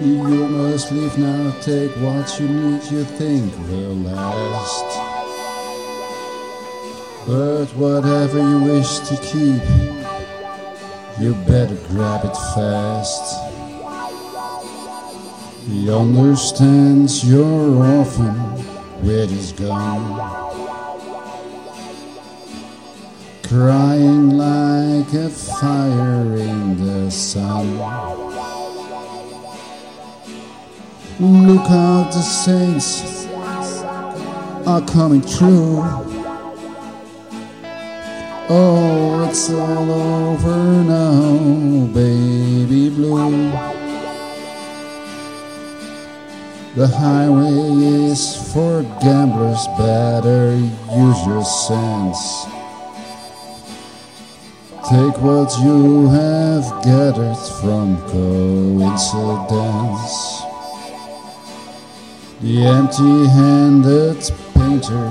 You must leave now, take what you need, you think will last. But whatever you wish to keep, you better grab it fast. He understands your orphan with his gun. Crying like a fire in the sun. Look out, the saints are coming true. Oh, it's all over now, baby blue. The highway is for gamblers, better use your sense. Take what you have gathered from coincidence. The empty handed painter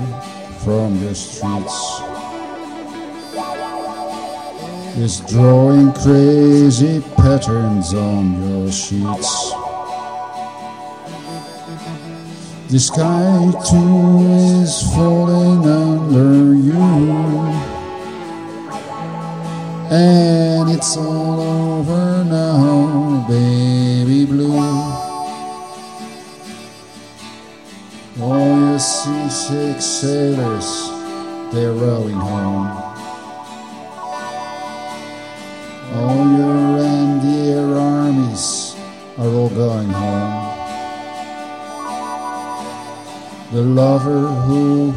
from the streets is drawing crazy patterns on your sheets. The sky too is falling under you, and it's all over now, baby blue. All your seasick sailors, they're rowing home. All your reindeer armies are all going home. The lover who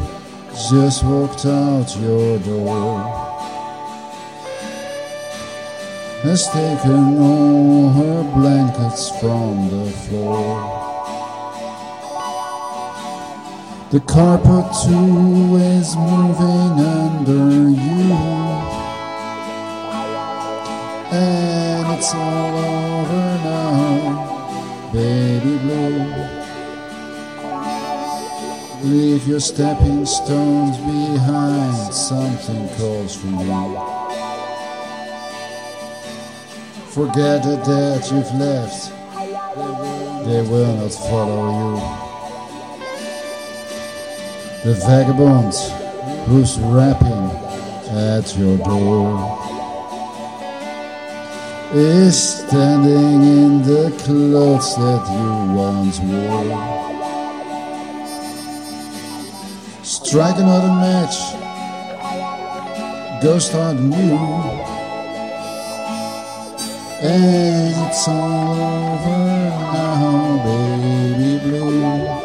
just walked out your door has taken all her blankets from the floor. The carpet too is moving under you, and it's all over now, baby blue. Leave your stepping stones behind, something calls for you. Forget the dead you've left, they will not follow you. The vagabond who's rapping at your door is standing in the clothes that you once wore. Strike another match, go start new, it's all over now, baby blue.